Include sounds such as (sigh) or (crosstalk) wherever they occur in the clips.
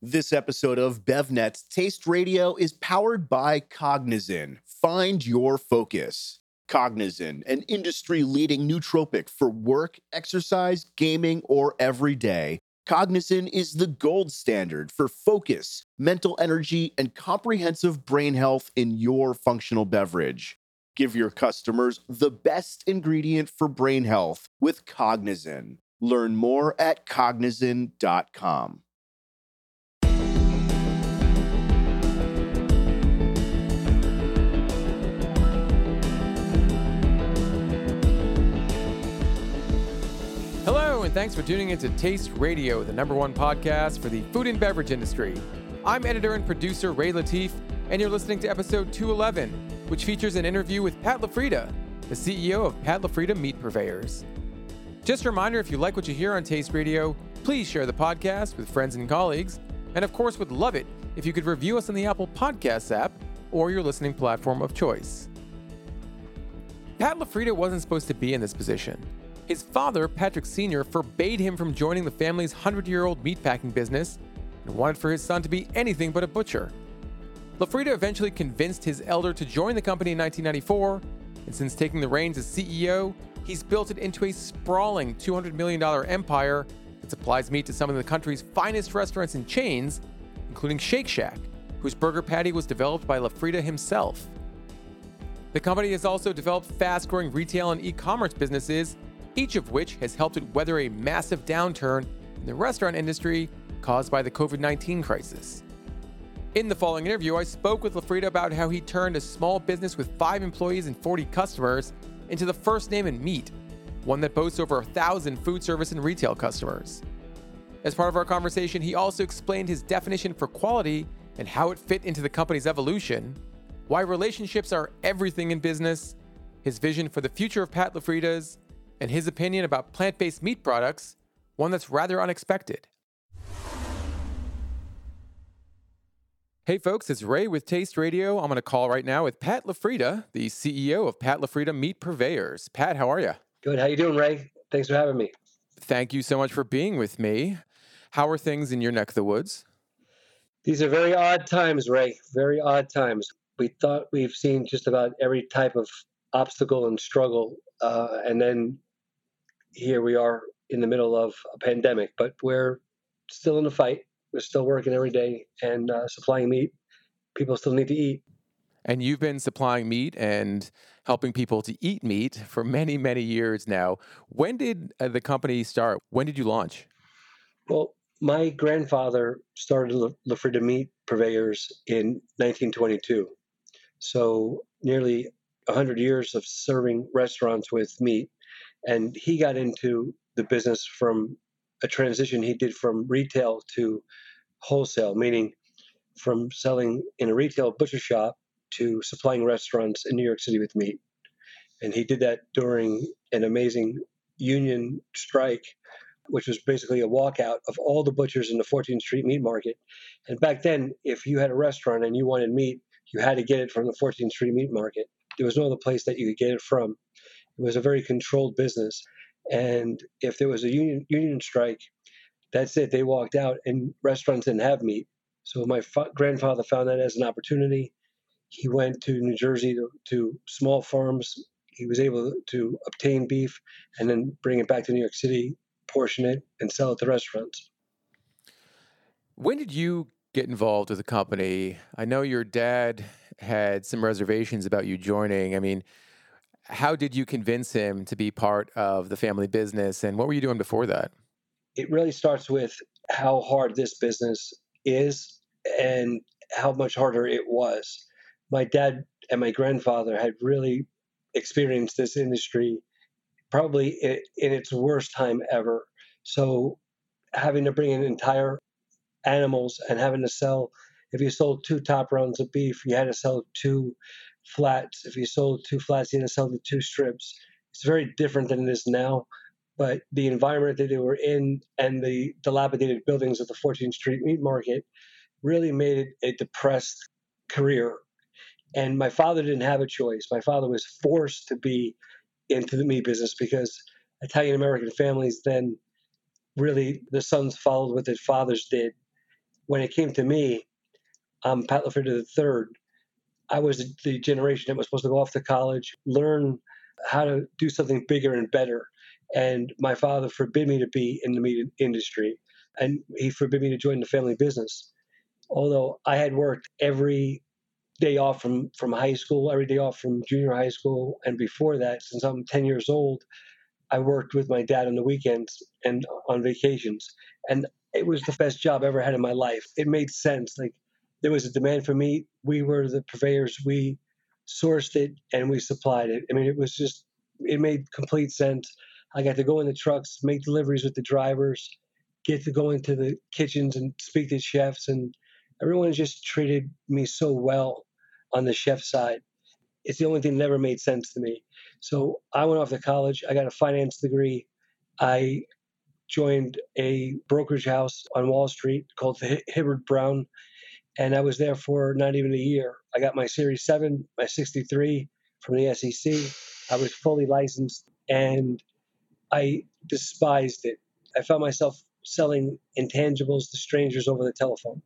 This episode of BevNet's Taste Radio is powered by Cognizin. Find your focus. Cognizin, an industry leading nootropic for work, exercise, gaming, or every day. Cognizin is the gold standard for focus, mental energy, and comprehensive brain health in your functional beverage. Give your customers the best ingredient for brain health with Cognizin. Learn more at cognizin.com. and thanks for tuning into Taste Radio, the number one podcast for the food and beverage industry. I'm editor and producer Ray Latif, and you're listening to episode 211, which features an interview with Pat LaFrieda, the CEO of Pat LaFrieda Meat Purveyors. Just a reminder if you like what you hear on Taste Radio, please share the podcast with friends and colleagues, and of course, would love it if you could review us on the Apple Podcasts app or your listening platform of choice. Pat LaFrieda wasn't supposed to be in this position. His father, Patrick Sr., forbade him from joining the family's 100 year old meatpacking business and wanted for his son to be anything but a butcher. LaFrieda eventually convinced his elder to join the company in 1994, and since taking the reins as CEO, he's built it into a sprawling $200 million empire that supplies meat to some of the country's finest restaurants and chains, including Shake Shack, whose burger patty was developed by LaFrieda himself. The company has also developed fast growing retail and e commerce businesses each of which has helped it weather a massive downturn in the restaurant industry caused by the COVID 19 crisis. In the following interview, I spoke with LaFrieda about how he turned a small business with five employees and 40 customers into the first name in meat, one that boasts over a thousand food service and retail customers. As part of our conversation, he also explained his definition for quality and how it fit into the company's evolution, why relationships are everything in business, his vision for the future of Pat LaFrieda's, and his opinion about plant based meat products, one that's rather unexpected. Hey folks, it's Ray with Taste Radio. I'm going to call right now with Pat LaFrieda, the CEO of Pat LaFrieda Meat Purveyors. Pat, how are you? Good. How you doing, Ray? Thanks for having me. Thank you so much for being with me. How are things in your neck of the woods? These are very odd times, Ray. Very odd times. We thought we've seen just about every type of obstacle and struggle, uh, and then here we are in the middle of a pandemic, but we're still in the fight. We're still working every day and uh, supplying meat. People still need to eat. And you've been supplying meat and helping people to eat meat for many, many years now. When did uh, the company start? When did you launch? Well, my grandfather started La, LaFrieda Meat Purveyors in 1922. So nearly 100 years of serving restaurants with meat and he got into the business from a transition he did from retail to wholesale, meaning from selling in a retail butcher shop to supplying restaurants in New York City with meat. And he did that during an amazing union strike, which was basically a walkout of all the butchers in the 14th Street meat market. And back then, if you had a restaurant and you wanted meat, you had to get it from the 14th Street meat market. There was no other place that you could get it from. It was a very controlled business. And if there was a union union strike, that's it. They walked out, and restaurants didn't have meat. So my fa- grandfather found that as an opportunity. He went to New Jersey to, to small farms. He was able to obtain beef and then bring it back to New York City, portion it, and sell it to restaurants. When did you get involved with the company? I know your dad had some reservations about you joining. I mean, how did you convince him to be part of the family business and what were you doing before that? It really starts with how hard this business is and how much harder it was. My dad and my grandfather had really experienced this industry probably in, its worst time ever. So having to bring in entire animals and having to sell if you sold two top rounds of beef you had to sell two flats. If you sold two flats, you had to sell the two strips. It's very different than it is now. But the environment that they were in and the dilapidated buildings of the 14th Street Meat Market really made it a depressed career. And my father didn't have a choice. My father was forced to be into the meat business because Italian American families then really the sons followed what their fathers did. when it came to me, I'm Pat LaFrieda III. I was the generation that was supposed to go off to college, learn how to do something bigger and better. And my father forbid me to be in the meat industry, and he forbid me to join the family business. Although I had worked every day off from, from high school, every day off from junior high school, and before that, since I'm 10 years old, I worked with my dad on the weekends and on vacations. And it was the best job I ever had in my life. It made sense. Like there was a demand for meat. We were the purveyors. We sourced it and we supplied it. I mean, it was just, it made complete sense. I got to go in the trucks, make deliveries with the drivers, get to go into the kitchens and speak to chefs. And everyone just treated me so well on the chef side. It's the only thing that never made sense to me. So I went off to college. I got a finance degree. I joined a brokerage house on Wall Street called the Hibbert Brown, and I was there for not even a year. I got my Series 7, my 63 from the SEC. I was fully licensed, and I despised it. I found myself selling intangibles to strangers over the telephone.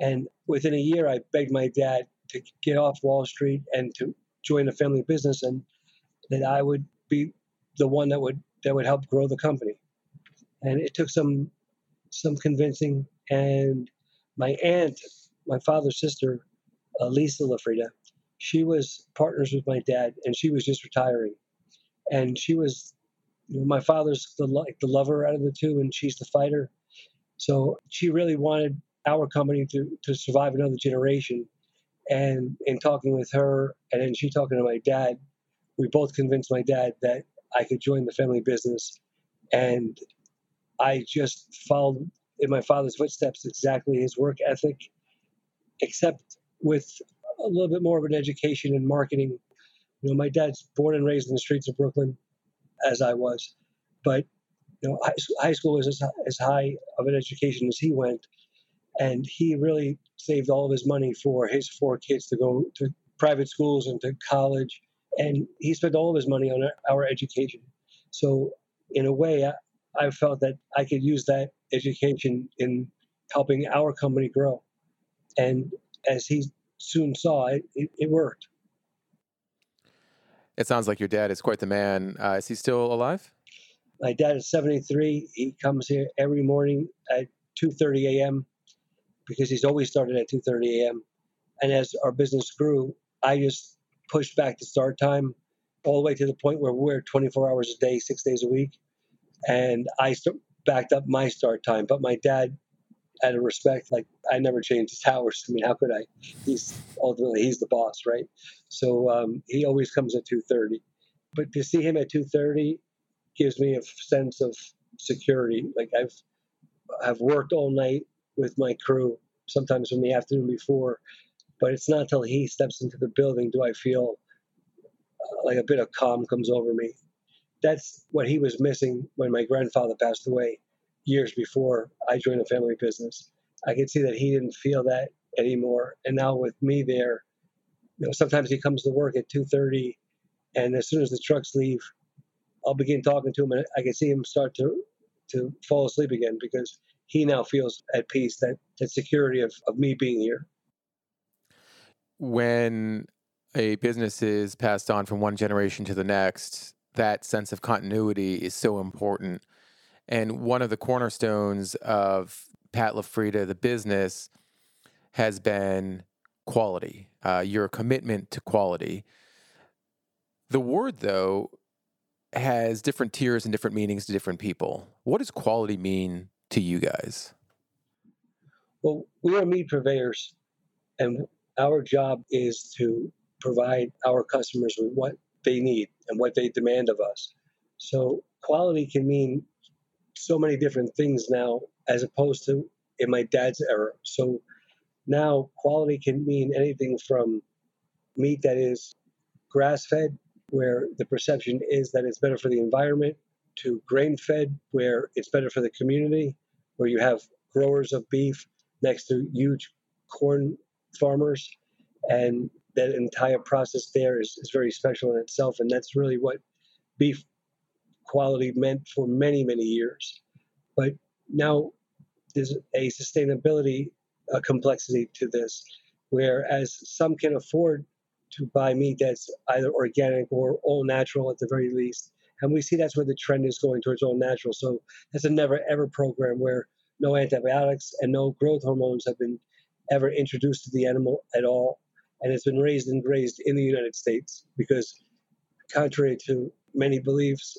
And within a year, I begged my dad to get off Wall Street and to join a family business, and that I would be the one that would that would help grow the company. And it took some some convincing. And my aunt, my father's sister, uh, Lisa LaFrieda, she was partners with my dad, and she was just retiring. And she was, you know, my father's the like the lover out of the two, and she's the fighter. So she really wanted our company to to survive another generation. And in talking with her, and then she talking to my dad, we both convinced my dad that I could join the family business. And I just followed in my father's footsteps exactly his work ethic, except with a little bit more of an education in marketing. You know, my dad's born and raised in the streets of Brooklyn, as I was, but you know, high school was as, as high of an education as he went, and he really saved all of his money for his four kids to go to private schools and to college and he spent all of his money on our education. So, in a way, I, I felt that I could use that education in helping our company grow. And as he soon saw, it, it, it worked. It sounds like your dad is quite the man. Uh, is he still alive? My dad is 73. He comes here every morning at 2:30 a.m. because he's always started at 2:30 a.m. And as our business grew, I just pushed back the start time all the way to the point where we're 24 hours a day, six days a week. And I st- backed up my start time. But my dad, out of respect, like I never changed his hours. I mean, how could I? He's ultimately he's the boss, right? So um, he always comes at 2:30. But to see him at 2:30 gives me a sense of security. Like I've I've worked all night with my crew, sometimes from the afternoon before, but it's not until he steps into the building do I feel uh, like a bit of calm comes over me. That's what he was missing when my grandfather passed away years before I joined the family business. I could see that he didn't feel that anymore. And now with me there, you know, sometimes he comes to work at 2:30, and as soon as the trucks leave, I'll begin talking to him, and I can see him start to to fall asleep again because he now feels at peace that that security of, of me being here when a business is passed on from one generation to the next, that sense of continuity is so important. And one of the cornerstones of Pat LaFrieda, the business, has been quality, uh, your commitment to quality. The word, though, has different tiers and different meanings to different people. What does quality mean to you guys? Well, we are meat purveyors, and our job is to provide our customers with what they need and what they demand of us. So quality can mean so many different things now as opposed to in my dad's era. So now quality can mean anything from meat that is grass fed, where the perception is that it's better for the environment, to grain fed, where it's better for the community, where you have growers of beef next to huge corn farmers, and that entire process there is, is very special in itself, and that's really what beef quality meant for many many years. But now there's a sustainability uh, complexity to this, whereas some can afford to buy meat that's either organic or all natural at the very least. And we see that's where the trend is going towards all natural. So that's a never ever program where no antibiotics and no growth hormones have been ever introduced to the animal at all. And it's been raised and grazed in the United States because, contrary to many beliefs,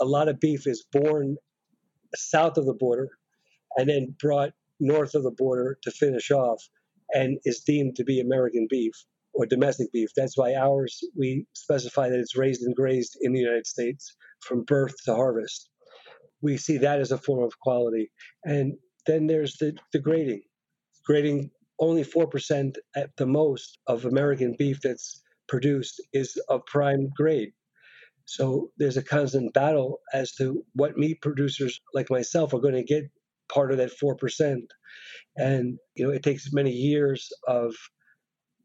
a lot of beef is born south of the border and then brought north of the border to finish off and is deemed to be American beef or domestic beef. That's why ours, we specify that it's raised and grazed in the United States from birth to harvest. We see that as a form of quality. And then there's the, the grading. Grading only 4% at the most of American beef that's produced is of prime grade. So there's a constant battle as to what meat producers like myself are going to get part of that 4%. And, you know, it takes many years of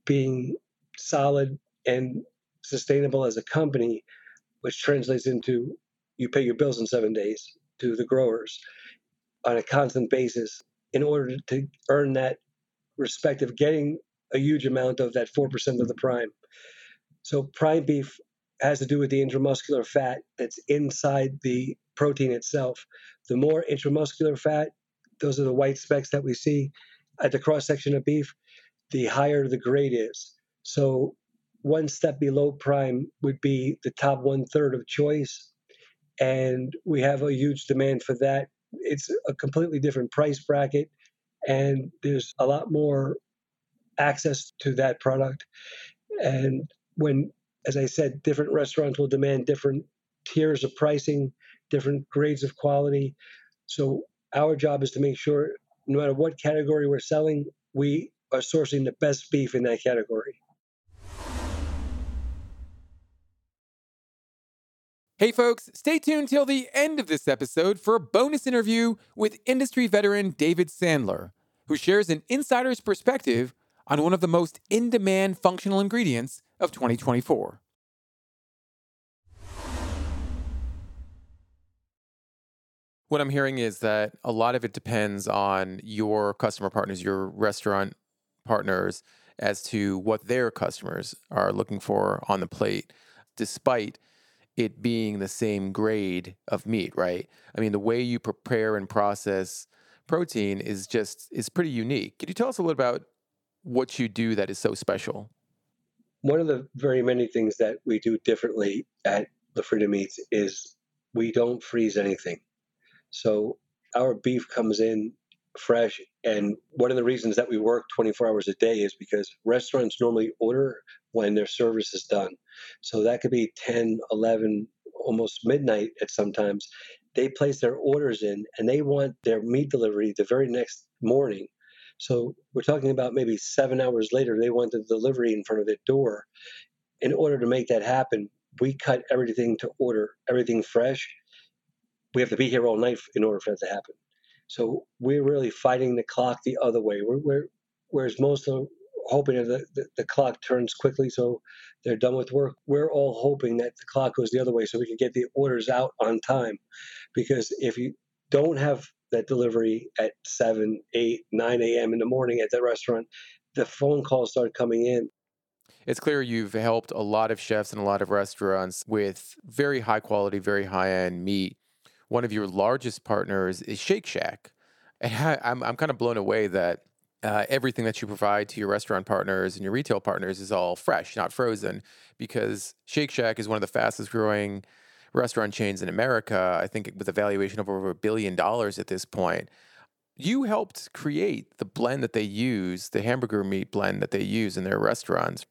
being solid and sustainable as a company, which translates into you pay your bills in seven days to the growers on a constant basis in order to earn that respect of getting a huge amount of that 4% of the prime. So, prime beef has to do with the intramuscular fat that's inside the protein itself. The more intramuscular fat, those are the white specks that we see at the cross section of beef, the higher the grade is. So one step below prime would be the top one third of choice. And we have a huge demand for that. It's a completely different price bracket, and there's a lot more access to that product. And when, as I said, different restaurants will demand different tiers of pricing, different grades of quality. So our job is to make sure no matter what category we're selling, we are sourcing the best beef in that category. Hey, folks, stay tuned till the end of this episode for a bonus interview with industry veteran David Sandler, who shares an insider's perspective on one of the most in demand functional ingredients of 2024. What I'm hearing is that a lot of it depends on your customer partners, your restaurant partners, as to what their customers are looking for on the plate, despite it being the same grade of meat, right? I mean, the way you prepare and process protein is just is pretty unique. Could you tell us a little about what you do that is so special? One of the very many things that we do differently at La Meats is we don't freeze anything. So our beef comes in fresh. And one of the reasons that we work 24 hours a day is because restaurants normally order when their service is done. So that could be 10, 11, almost midnight at sometimes. They place their orders in and they want their meat delivery the very next morning. So we're talking about maybe seven hours later, they want the delivery in front of their door. In order to make that happen, we cut everything to order, everything fresh. We have to be here all night in order for that to happen. So we're really fighting the clock the other way. We're, we're whereas most are hoping that the, the, clock turns quickly so they're done with work. We're all hoping that the clock goes the other way so we can get the orders out on time. Because if you don't have that delivery at 7, 8, 9 a.m. in the morning at the restaurant, the phone calls start coming in. It's clear you've helped a lot of chefs and a lot of restaurants with very high quality, very high end meat one of your largest partners is Shake Shack. And I'm, I'm kind of blown away that uh, everything that you provide to your restaurant partners and your retail partners is all fresh, not frozen, because Shake Shack is one of the fastest growing restaurant chains in America. I think with a valuation of over a billion dollars at this point. You helped create the blend that they use, the hamburger meat blend that they use in their restaurants.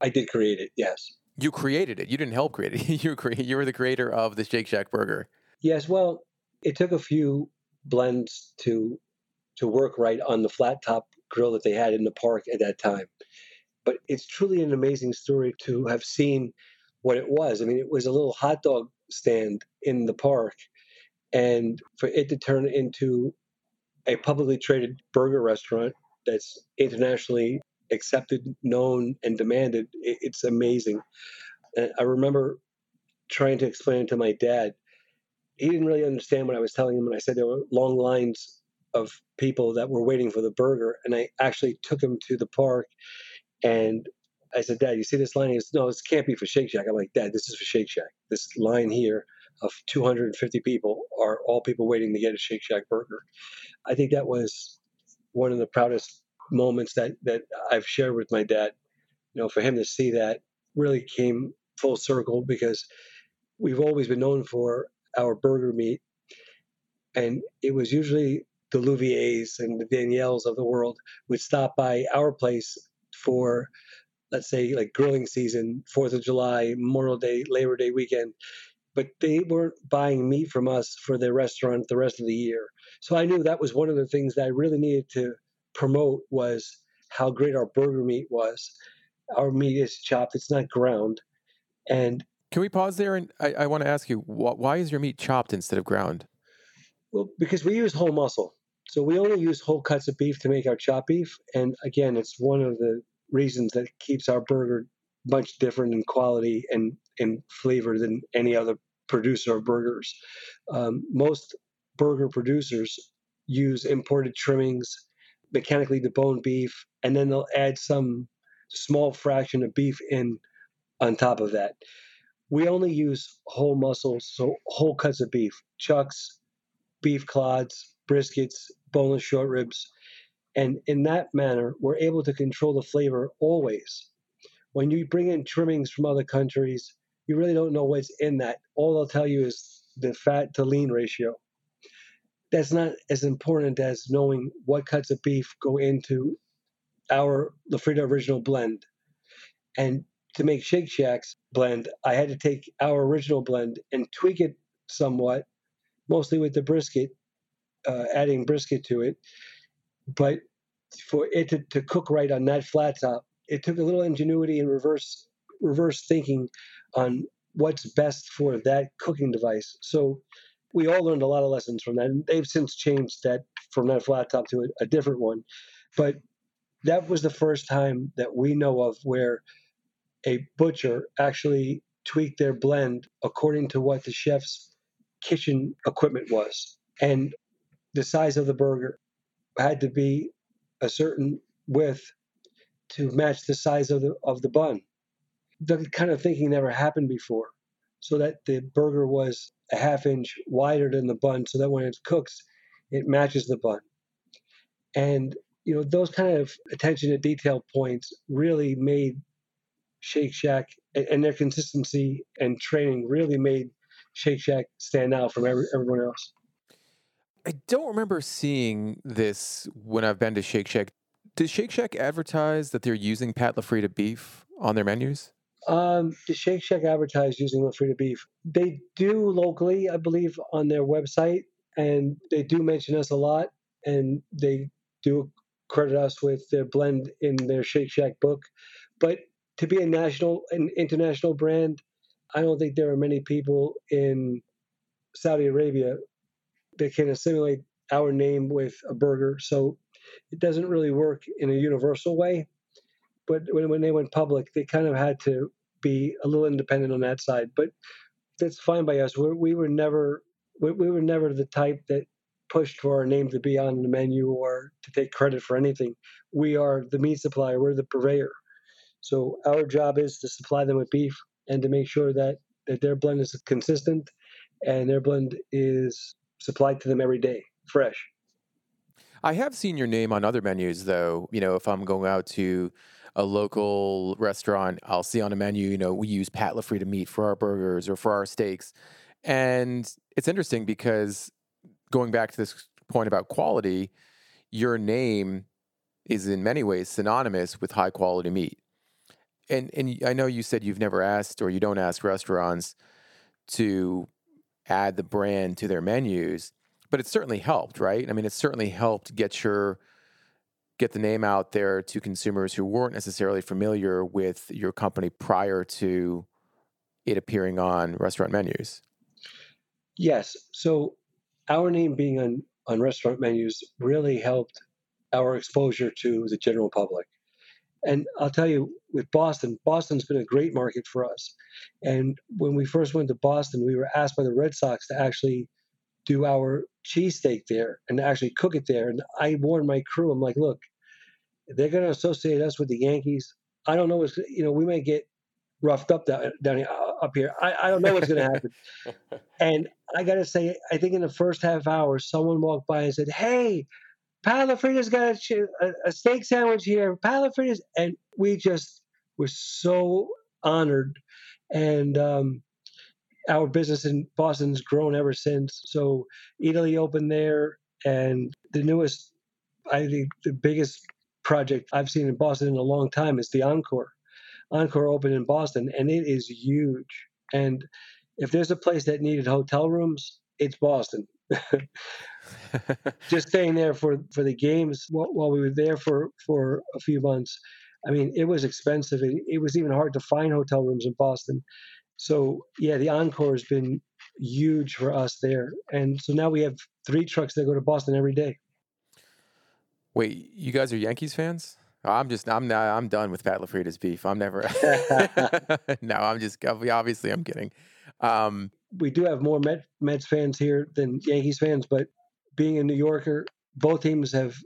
I did create it, yes. You created it. You didn't help create it. (laughs) you, cre- you were the creator of the Shake Shack burger. Yes, well, it took a few blends to to work right on the flat top grill that they had in the park at that time. But it's truly an amazing story to have seen what it was. I mean, it was a little hot dog stand in the park, and for it to turn into a publicly traded burger restaurant that's internationally accepted, known, and demanded, it's amazing. And I remember trying to explain it to my dad he didn't really understand what I was telling him when I said there were long lines of people that were waiting for the burger, and I actually took him to the park, and I said, "Dad, you see this line?" He goes, "No, this can't be for Shake Shack." I'm like, "Dad, this is for Shake Shack. This line here of 250 people are all people waiting to get a Shake Shack burger." I think that was one of the proudest moments that that I've shared with my dad. You know, for him to see that really came full circle because we've always been known for our burger meat, and it was usually the Louviers and the Danielles of the world would stop by our place for, let's say, like grilling season, Fourth of July, Memorial Day, Labor Day weekend. But they weren't buying meat from us for their restaurant the rest of the year. So I knew that was one of the things that I really needed to promote was how great our burger meat was. Our meat is chopped; it's not ground, and can we pause there? And I, I want to ask you, why is your meat chopped instead of ground? Well, because we use whole muscle. So we only use whole cuts of beef to make our chopped beef. And again, it's one of the reasons that keeps our burger much different in quality and, in flavor than any other producer of burgers. Um, most burger producers use imported trimmings, mechanically deboned beef, and then they'll add some small fraction of beef in on top of that we only use whole muscles, so whole cuts of beef, chucks, beef clods, briskets, boneless short ribs. And in that manner, we're able to control the flavor always. When you bring in trimmings from other countries, you really don't know what's in that. All they'll tell you is the fat to lean ratio. That's not as important as knowing what cuts of beef go into our LaFrieda original blend. And to make Shake Shack's blend, I had to take our original blend and tweak it somewhat, mostly with the brisket, uh, adding brisket to it. But for it to, to cook right on that flat top, it took a little ingenuity and reverse reverse thinking on what's best for that cooking device. So we all learned a lot of lessons from that, and they've since changed that from that flat top to a, a different one. But that was the first time that we know of where a butcher actually tweaked their blend according to what the chef's kitchen equipment was. And the size of the burger had to be a certain width to match the size of the of the bun. The kind of thinking never happened before. So that the burger was a half inch wider than the bun so that when it cooks, it matches the bun. And you know, those kind of attention to detail points really made Shake Shack and their consistency and training really made Shake Shack stand out from every, everyone else. I don't remember seeing this when I've been to Shake Shack. Does Shake Shack advertise that they're using Pat LaFrieda beef on their menus? Um, does Shake Shack advertise using LaFrieda beef? They do locally, I believe, on their website, and they do mention us a lot, and they do credit us with their blend in their Shake Shack book. But to be a national and international brand, I don't think there are many people in Saudi Arabia that can assimilate our name with a burger. So it doesn't really work in a universal way. But when, when they went public, they kind of had to be a little independent on that side. But that's fine by us. We're, we were never we, we were never the type that pushed for our name to be on the menu or to take credit for anything. We are the meat supplier. We're the purveyor. So our job is to supply them with beef and to make sure that, that their blend is consistent and their blend is supplied to them every day, fresh. I have seen your name on other menus, though. You know, if I'm going out to a local restaurant, I'll see on a menu, you know, we use Pat LaFrieda meat for our burgers or for our steaks. And it's interesting because going back to this point about quality, your name is in many ways synonymous with high quality meat and and I know you said you've never asked or you don't ask restaurants to add the brand to their menus, but it certainly helped, right? I mean, it certainly helped get your get the name out there to consumers who weren't necessarily familiar with your company prior to it appearing on restaurant menus. Yes. So our name being on on restaurant menus really helped our exposure to the general public. And I'll tell you, with Boston, Boston's been a great market for us. And when we first went to Boston, we were asked by the Red Sox to actually do our cheesesteak there and actually cook it there. And I warned my crew, I'm like, look, they're going to associate us with the Yankees. I don't know what's, you know, we may get roughed up down, down here, uh, up here. I, I don't know what's going to happen. (laughs) and I got to say, I think in the first half hour, someone walked by and said, hey, Pat LaFrieda's got a, a, steak sandwich here. Pat LaFrieda's, and we just were so honored. And um, our business in Boston's grown ever since. So Eataly opened there, and the newest, I think, the biggest project I've seen in Boston in a long time is the Encore. Encore opened in Boston, and it is huge. And if there's a place that needed hotel rooms, it's Boston. (laughs) (laughs) Just staying there for for the games while, while, we were there for for a few months. I mean, it was expensive. It, it was even hard to find hotel rooms in Boston. So yeah, the Encore has been huge for us there, and so now we have three trucks that go to Boston every day. Wait, you guys are Yankees fans? I'm just I'm not I'm done with Pat LaFrieda's beef. I'm never. (laughs) (laughs) no, I'm just obviously I'm kidding. Um, we do have more Met, Mets fans here than Yankees fans, but being a New Yorker, both teams have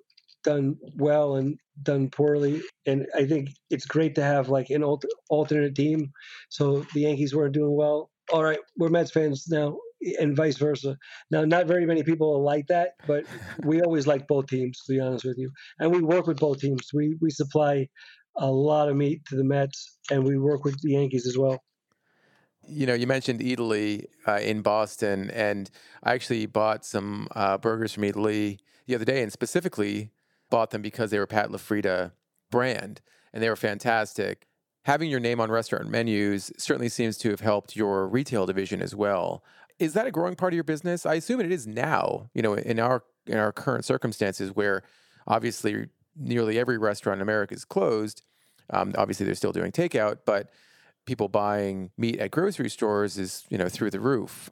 done well and done poorly. And I think it's great to have like an alternate team. So the Yankees weren't doing well. All right, we're Mets fans now, and vice versa. Now, not very many people like that, but we (laughs) always like both teams, to be honest with you. And we work with both teams. We we supply a lot of meat to the Mets, and we work with the Yankees as well. You know, you mentioned Eataly uh, in Boston, and I actually bought some uh, burgers from Eataly the other day, and specifically bought them because they were Pat LaFrieda brand and they were fantastic. Having your name on restaurant menus certainly seems to have helped your retail division as well. Is that a growing part of your business? I assume it is now, you know, in our in our current circumstances where obviously nearly every restaurant in America is closed. Um, obviously, they're still doing takeout, but people buying meat at grocery stores is, you know, through the roof.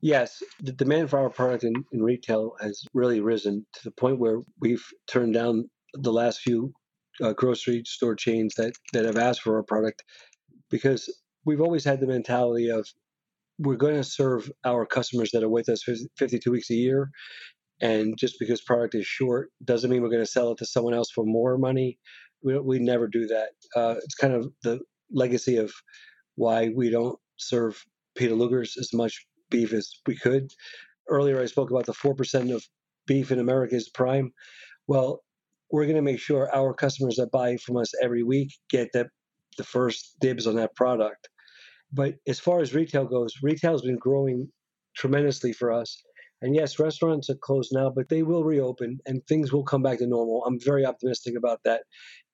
Yes, the demand for our product in, in retail has really risen to the point where we've turned down the last few uh, grocery store chains that, that have asked for our product because we've always had the mentality of we're going to serve our customers that are with us 52 weeks a year. And just because product is short doesn't mean we're going to sell it to someone else for more money. We, we never do that. Uh, it's kind of the legacy of why we don't serve Peter Luger's as much beef as we could. Earlier, I spoke about the 4% of beef in America is prime. Well, we're going to make sure our customers that buy from us every week get that the first dibs on that product. But as far as retail goes, retail has been growing tremendously for us. And yes, restaurants are closed now, but they will reopen and things will come back to normal. I'm very optimistic about that.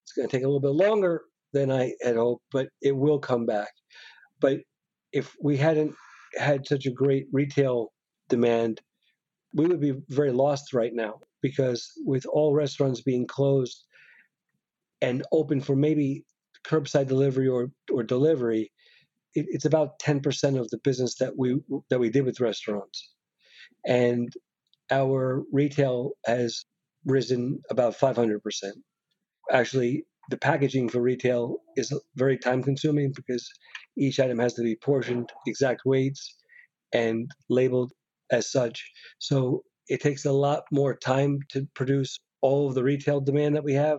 It's going to take a little bit longer than I had hoped, but it will come back. But if we hadn't had such a great retail demand, we would be very lost right now because with all restaurants being closed and open for maybe curbside delivery or, or delivery, it, it's about 10% of the business that we that we did with restaurants. And our retail has risen about 500%. Actually, the packaging for retail is very time consuming because each item has to be portioned, exact weights, and labeled as such. So it takes a lot more time to produce all of the retail demand that we have.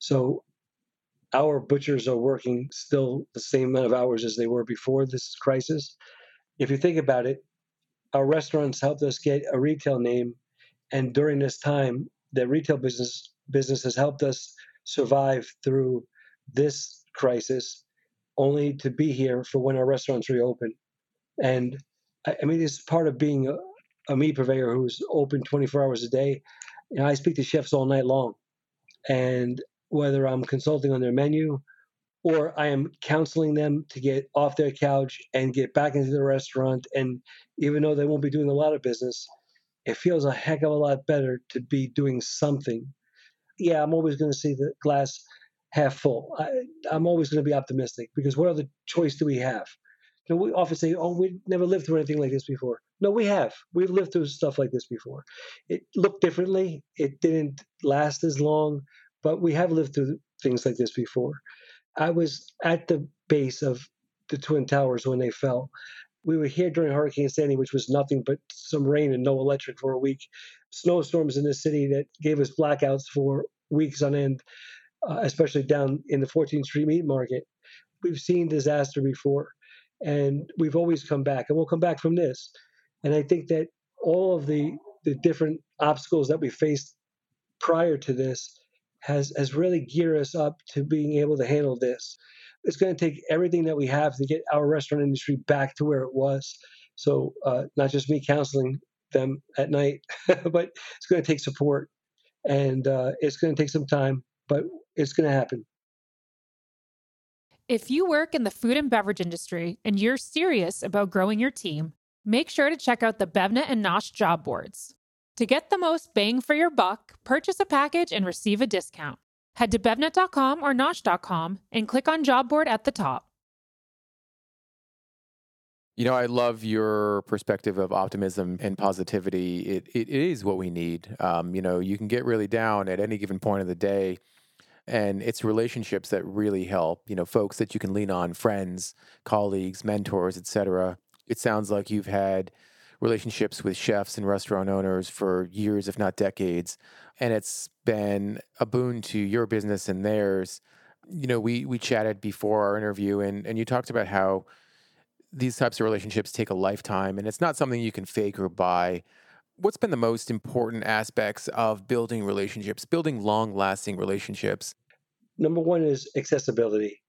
So our butchers are working still the same amount of hours as they were before this crisis. If you think about it, our restaurants helped us get a retail name, and during this time, the retail business business has helped us survive through this crisis, only to be here for when our restaurants reopen. And I, mean, it's part of being a, a meat purveyor who's open 24 hours a day. You know, I speak to chefs all night long, and whether I'm consulting on their menu or I am counseling them to get off their couch and get back into the restaurant. And even though they won't be doing a lot of business, it feels a heck of a lot better to be doing something. Yeah, I'm always going to see the glass half full. I, am always going to be optimistic because what other choice do we have? You know, we often say, "Oh, we never lived through anything like this before." No, we have. We've lived through stuff like this before. It looked differently. It didn't last as long, but we have lived through things like this before. I was at the base of the Twin Towers when they fell. We were here during Hurricane Sandy, which was nothing but some rain and no electric for a week. Snowstorms in the city that gave us blackouts for weeks on end, uh, especially down in the 14th Street Meat Market. We've seen disaster before, and we've always come back, and we'll come back from this. And I think that all of the the different obstacles that we faced prior to this has has really geared us up to being able to handle this. It's going to take everything that we have to get our restaurant industry back to where it was. So uh, not just me counseling them at night, (laughs) but it's going to take support, and uh, it's going to take some time, but it's going to happen. If you work in the food and beverage industry and you're serious about growing your team, make sure to check out the BevNet and Nosh job boards. To get the most bang for your buck, purchase a package and receive a discount. Head to bevnet.com or nosh.com and click on job board at the top. You know, I love your perspective of optimism and positivity. It, it, it is what we need. Um, you know, you can get really down at any given point of the day, and it's relationships that really help. You know, folks that you can lean on, friends, colleagues, mentors, etc. It sounds like you've had relationships with chefs and restaurant owners for years, if not decades. And it's been a boon to your business and theirs. You know, we we chatted before our interview and, and you talked about how these types of relationships take a lifetime and it's not something you can fake or buy. What's been the most important aspects of building relationships, building long lasting relationships? Number one is accessibility.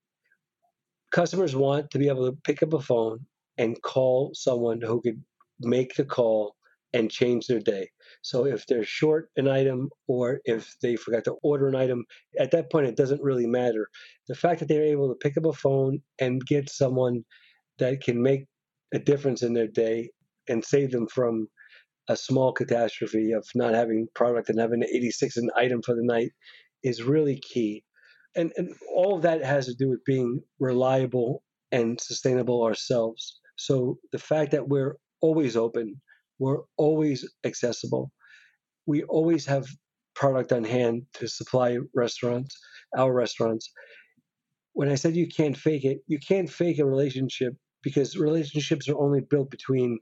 Customers want to be able to pick up a phone and call someone who could make the call and change their day. So if they're short an item or if they forgot to order an item, at that point it doesn't really matter. The fact that they're able to pick up a phone and get someone that can make a difference in their day and save them from a small catastrophe of not having product and having an 86 an item for the night is really key. And, and all of that has to do with being reliable and sustainable ourselves. So the fact that we're always open. We're always accessible. We always have product on hand to supply restaurants, our restaurants. When I said you can't fake it, you can't fake a relationship because relationships are only built between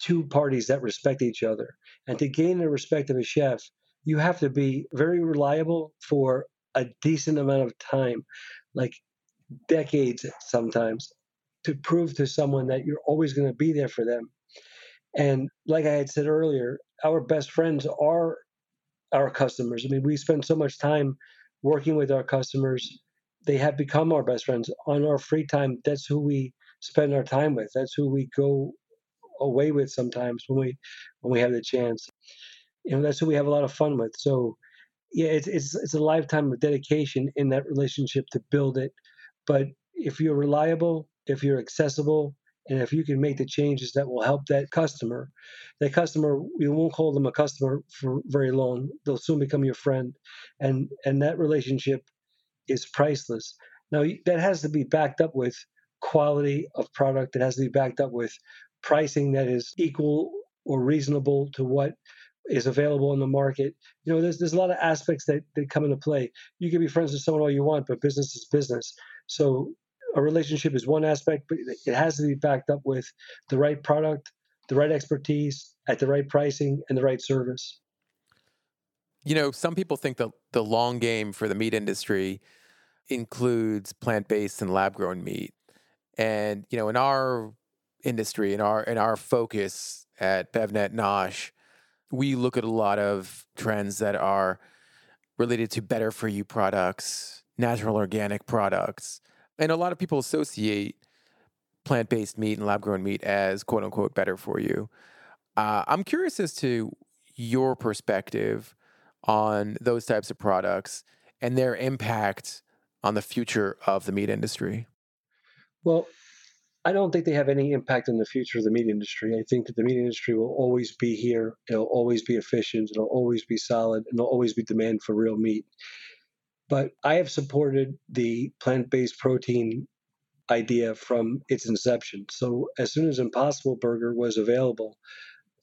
two parties that respect each other. And to gain the respect of a chef, you have to be very reliable for a decent amount of time, like decades sometimes to prove to someone that you're always going to be there for them. And like I had said earlier, our best friends are our customers. I mean, we spend so much time working with our customers. They have become our best friends. On our free time, that's who we spend our time with. That's who we go away with sometimes when we when we have the chance. You know, that's who we have a lot of fun with. So yeah, it's it's it's a lifetime of dedication in that relationship to build it. But if you're reliable, if you're accessible, and if you can make the changes that will help that customer, that customer, you won't call them a customer for very long. They'll soon become your friend. And, and that relationship is priceless. Now, that has to be backed up with quality of product. It has to be backed up with pricing that is equal or reasonable to what is available in the market. You know, there's there's a lot of aspects that, that come into play. You can be friends with someone all you want, but business is business. So a relationship is one aspect, but it has to be backed up with the right product, the right expertise, at the right pricing, and the right service. You know, some people think that the long game for the meat industry includes plant based and lab grown meat. And, you know, in our industry, in our in our focus at BevNet Nosh, we look at a lot of trends that are related to better for you products, natural organic products, and a lot of people associate plant based meat and lab grown meat as quote unquote better for you. Uh, I'm curious as to your perspective on those types of products and their impact on the future of the meat industry. Well, I don't think they have any impact on the future of the meat industry. I think that the meat industry will always be here. It'll always be efficient. It'll always be solid. And there'll always be demand for real meat. But I have supported the plant based protein idea from its inception. So as soon as Impossible Burger was available,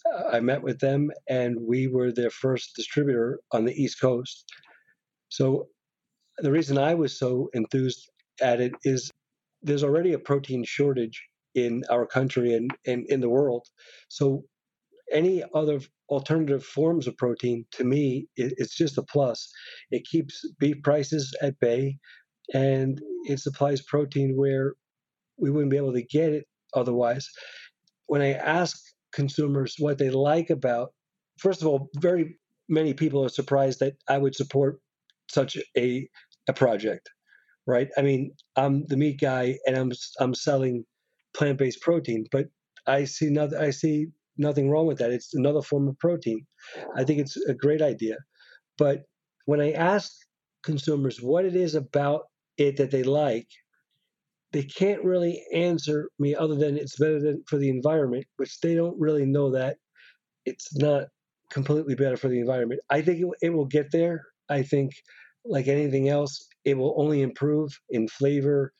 uh, I met with them and we were their first distributor on the East Coast. So the reason I was so enthused at it is there's already a protein shortage in our country and, and in the world. So any other alternative forms of protein to me it, it's just a plus. It keeps beef prices at bay and it supplies protein where we wouldn't be able to get it otherwise. When i ask consumers what they like about first of all very many people are surprised that i would support such a, a project right? I mean i'm the meat guy and i'm i'm selling plant-based protein but i see nothing i see nothing wrong with that. It's another form of protein. I think it's a great idea. But when I ask consumers what it is about it that they like, they can't really answer me other than it's better than for the environment, which they don't really know that it's not completely better for the environment. I think it, it will get there. I think, like anything else, it will only improve in flavor,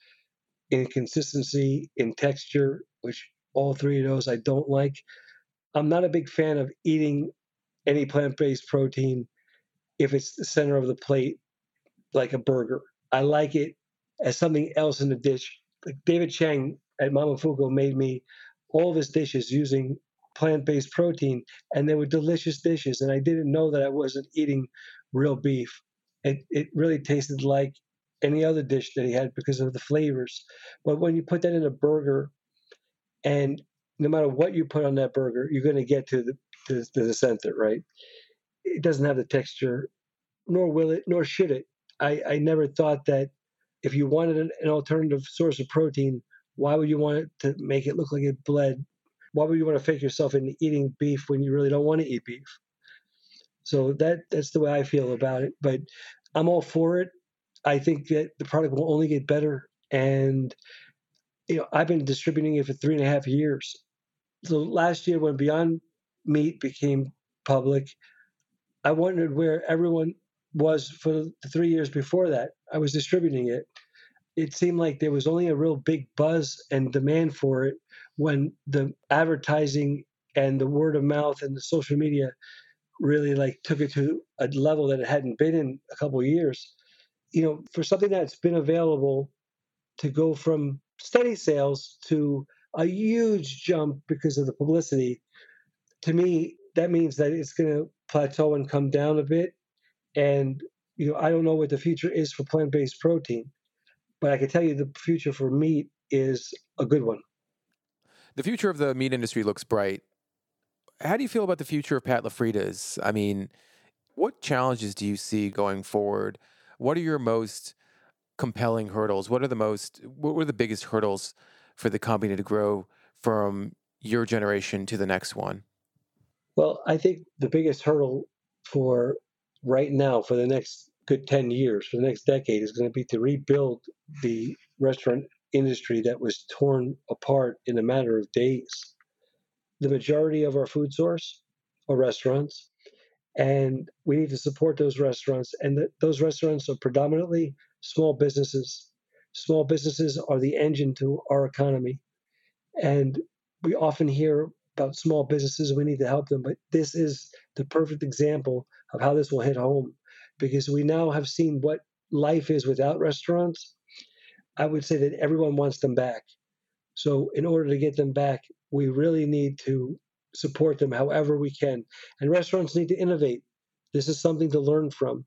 in consistency, in texture, which all three of those I don't like. I'm not a big fan of eating any plant based protein if it's the center of the plate, like a burger. I like it as something else in the dish. Like David Chang at Momofuku made me all of his dishes using plant based protein, and they were delicious dishes. And I didn't know that I wasn't eating real beef. It, it really tasted like any other dish that he had because of the flavors. But when you put that in a burger and no matter what you put on that burger, you're going to get to the to, to the center, right? It doesn't have the texture, nor will it, nor should it. I, I never thought that if you wanted an, an alternative source of protein, why would you want it to make it look like it bled? Why would you want to fake yourself into eating beef when you really don't want to eat beef? So that that's the way I feel about it. But I'm all for it. I think that the product will only get better. And you know, I've been distributing it for three and a half years so last year when Beyond Meat became public, I wondered where everyone was for the three years before that. I was distributing it. It seemed like there was only a real big buzz and demand for it when the advertising and the word of mouth and the social media really like took it to a level that it hadn't been in a couple years. You know, for something that's been available to go from steady sales to a huge jump because of the publicity. To me, that means that it's going to plateau and come down a bit. And you know, I don't know what the future is for plant-based protein, but I can tell you the future for meat is a good one. The future of the meat industry looks bright. How do you feel about the future of Pat LaFrieda's? I mean, what challenges do you see going forward? What are your most compelling hurdles? What are the most what were the biggest hurdles for the company to grow from your generation to the next one? Well, I think the biggest hurdle for right now, for the next good 10 years, for the next decade, is going to be to rebuild the restaurant industry that was torn apart in a matter of days. The majority of our food source are restaurants, and we need to support those restaurants. And those restaurants are predominantly small businesses small businesses are the engine to our economy. And we often hear about small businesses, we need to help them, but this is the perfect example of how this will hit home because we now have seen what life is without restaurants. I would say that everyone wants them back. So, in order to get them back, we really need to support them however we can. And restaurants need to innovate. This is something to learn from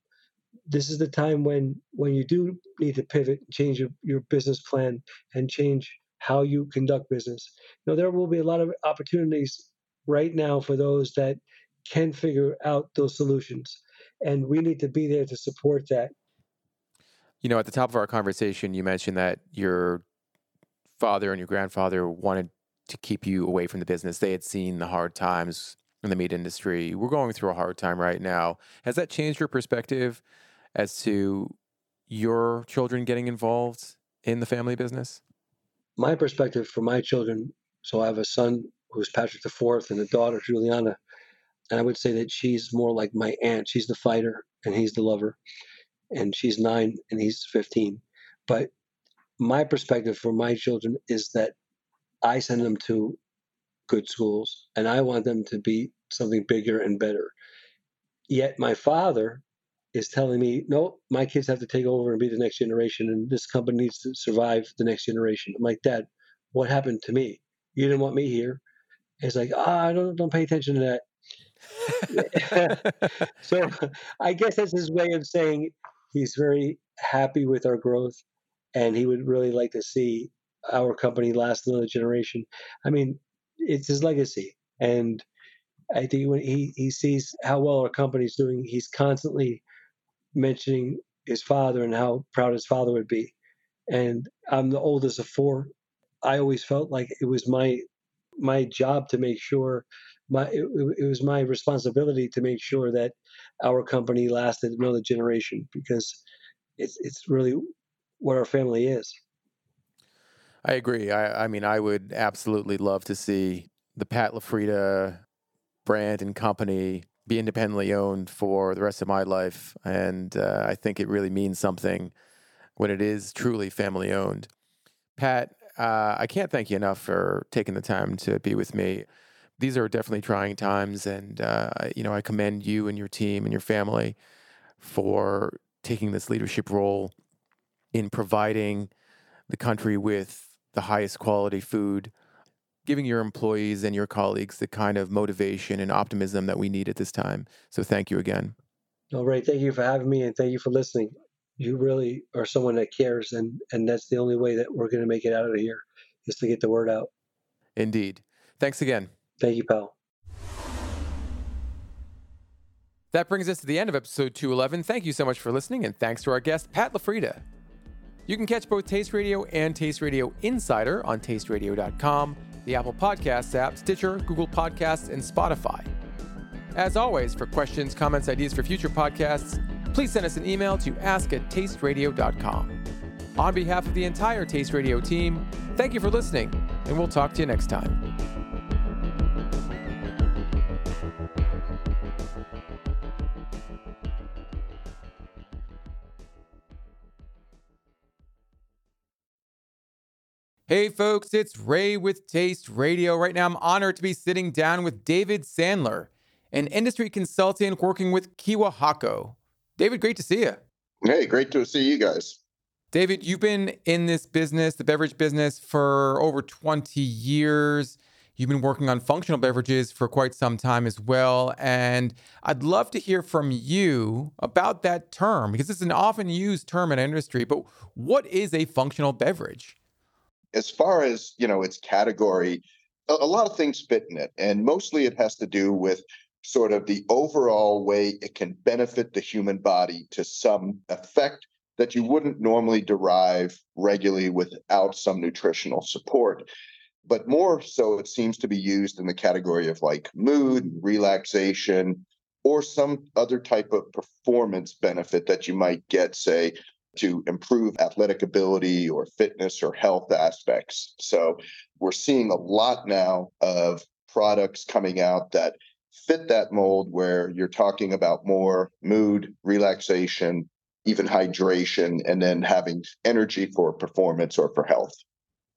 this is the time when when you do need to pivot, change your, your business plan, and change how you conduct business. You know, there will be a lot of opportunities right now for those that can figure out those solutions, and we need to be there to support that. You know, at the top of our conversation, you mentioned that your father and your grandfather wanted to keep you away from the business. They had seen the hard times in the meat industry. We're going through a hard time right now. Has that changed your perspective as to your children getting involved in the family business? My perspective for my children so I have a son who's Patrick IV and a daughter, Juliana. And I would say that she's more like my aunt. She's the fighter and he's the lover. And she's nine and he's 15. But my perspective for my children is that I send them to good schools and I want them to be something bigger and better. Yet my father is telling me, no, my kids have to take over and be the next generation, and this company needs to survive the next generation. I'm like, Dad, what happened to me? You didn't want me here. It's like, ah, oh, don't don't pay attention to that. (laughs) (laughs) so I guess that's his way of saying he's very happy with our growth and he would really like to see our company last another generation. I mean, it's his legacy. And I think when he, he sees how well our company's doing, he's constantly mentioning his father and how proud his father would be. And I'm the oldest of four. I always felt like it was my my job to make sure my it, it was my responsibility to make sure that our company lasted another generation because it's it's really what our family is. I agree. I, I mean, I would absolutely love to see the Pat LaFrieda brand and company be independently owned for the rest of my life. And uh, I think it really means something when it is truly family owned. Pat, uh, I can't thank you enough for taking the time to be with me. These are definitely trying times, and uh, you know I commend you and your team and your family for taking this leadership role in providing the country with the highest quality food, giving your employees and your colleagues the kind of motivation and optimism that we need at this time. So thank you again. All right. Thank you for having me and thank you for listening. You really are someone that cares and, and that's the only way that we're going to make it out of here is to get the word out. Indeed. Thanks again. Thank you, pal. That brings us to the end of episode 211. Thank you so much for listening, and thanks to our guest, Pat LaFrieda. You can catch both Taste Radio and Taste Radio Insider on tasteradio.com, the Apple Podcasts app, Stitcher, Google Podcasts, and Spotify. As always, for questions, comments, ideas for future podcasts, please send us an email to ask at tasteradio.com. On behalf of the entire Taste Radio team, thank you for listening, and we'll talk to you next time. Hey, folks, it's Ray with Taste Radio. Right now, I'm honored to be sitting down with David Sandler, an industry consultant working with Kyowa Hakko. David, great to see you. Hey, great to see you guys. David, you've been in this business, the beverage business, for over 20 years. You've been working on functional beverages for quite some time as well. And I'd love to hear from you about that term because it's an often used term in industry. But what is a functional beverage? As far as you know its category a, a, lot of things fit in it and mostly it has to do with sort of the overall way it can benefit the human body to some effect that you wouldn't normally derive regularly without some nutritional support. But more so it seems to be used in the category of like mood relaxation or some other type of performance benefit that you might get say to improve athletic ability or fitness or health aspects. So we're seeing a lot now of products coming out that fit that mold where you're talking about more mood, relaxation, even hydration, and then having energy for performance or for health.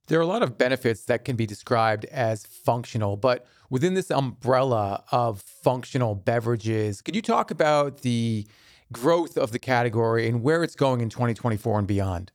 There are a lot of benefits that can be described as functional, but within this umbrella of functional beverages, could you talk about the growth of the category and where it's going in 2024 and beyond?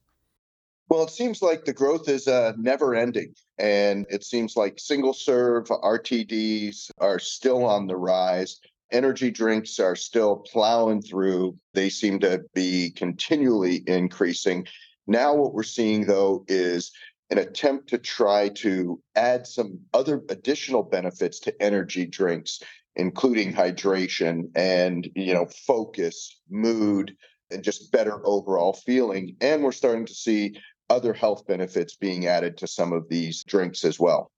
Well, it seems like the growth is uh, never ending. And it seems like single serve RTDs are still on the rise. Energy drinks are still plowing through. They seem to be continually increasing. Now, what we're seeing, though, is an attempt to try to add some other additional benefits to energy drinks including hydration and you know focus mood and just better overall feeling. And we're starting to see other health benefits being added to some of these drinks as well.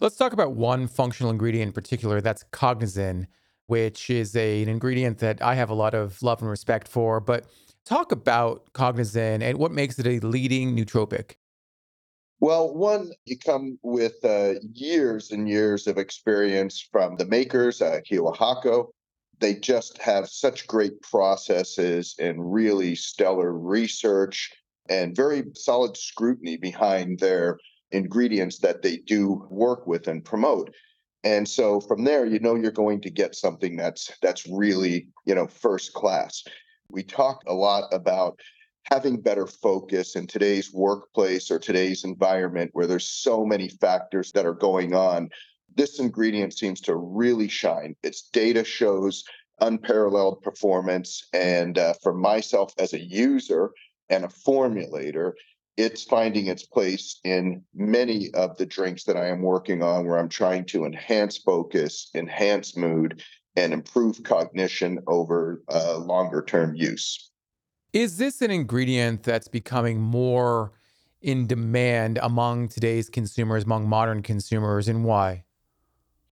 Let's talk about one functional ingredient in particular that's cognizin which is a, an ingredient that i have a lot of love and respect for. But talk about cognizin and what makes it a leading nootropic well, one, you come with uh, years and years of experience from the makers, uh, Kyowa Hakko. They just have such great processes and really stellar research and very solid scrutiny behind their ingredients that they do work with and promote. And so from there, you know you're going to get something that's that's really, you know, first class. We talk a lot about having better focus in today's workplace or today's environment where there's so many factors that are going on. This ingredient seems to really shine. Its data shows unparalleled performance. And uh, for myself as a user and a formulator, it's finding its place in many of the drinks that I am working on where I'm trying to enhance focus, enhance mood, and improve cognition over uh, longer term use. Is this an ingredient that's becoming more in demand among today's consumers, among modern consumers, and why?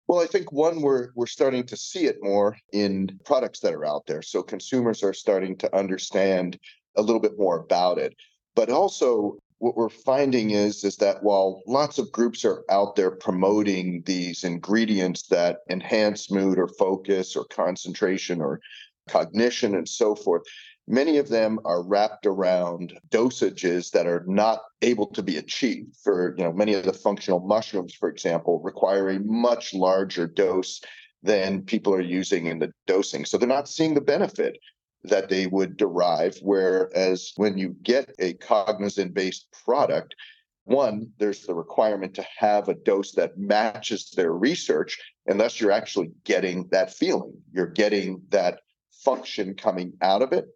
Well, I think one we're we're starting to see it more in products that are out there. So consumers are starting to understand a little bit more about it. But also what we're finding is is that while lots of groups are out there promoting these ingredients that enhance mood or focus or concentration or cognition and so forth many of them are wrapped around dosages that are not able to be achieved for you know many of the functional mushrooms for example require a much larger dose than people are using in the dosing. So they're not seeing the benefit that they would derive whereas when you get a cognizin based product one there's the requirement to have a dose that matches their research unless you're actually getting that feeling. You're getting that function coming out of it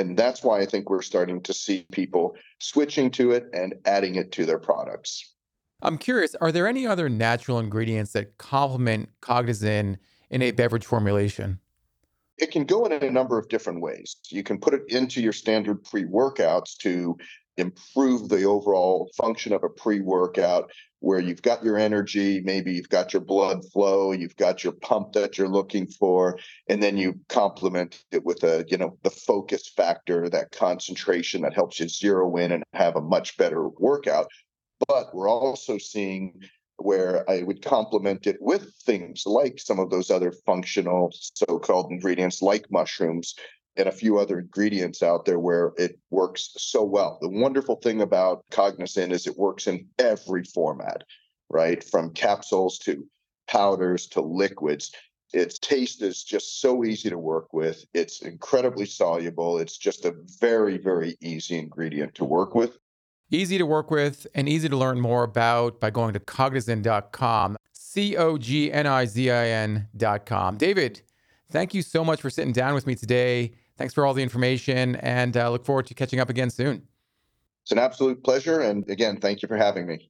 and that's why I think we're starting to see people switching to it and adding it to their products. I'm curious, are there any other natural ingredients that complement Cognizin in a beverage formulation? It can go in a number of different ways. You can put it into your standard pre workouts to improve the overall function of a pre workout where you've got your energy, maybe you've got your blood flow, you've got your pump that you're looking for, and then you complement it with a, you know, the focus factor, that concentration that helps you zero in and have a much better workout. But we're also seeing where I would complement it with things like some of those other functional so called ingredients like mushrooms and a few other ingredients out there where it works so well. The wonderful thing about Cognizin is it works in every format, right? From capsules to powders to liquids. Its taste is just so easy to work with. It's incredibly soluble. It's just a very, very easy ingredient to work with. Easy to work with and easy to learn more about by going to cognizin.com. C O G N I Z I N.com. David, thank you so much for sitting down with me today. Thanks for all the information and uh, look forward to catching up again soon. It's an absolute pleasure. And again, thank you for having me.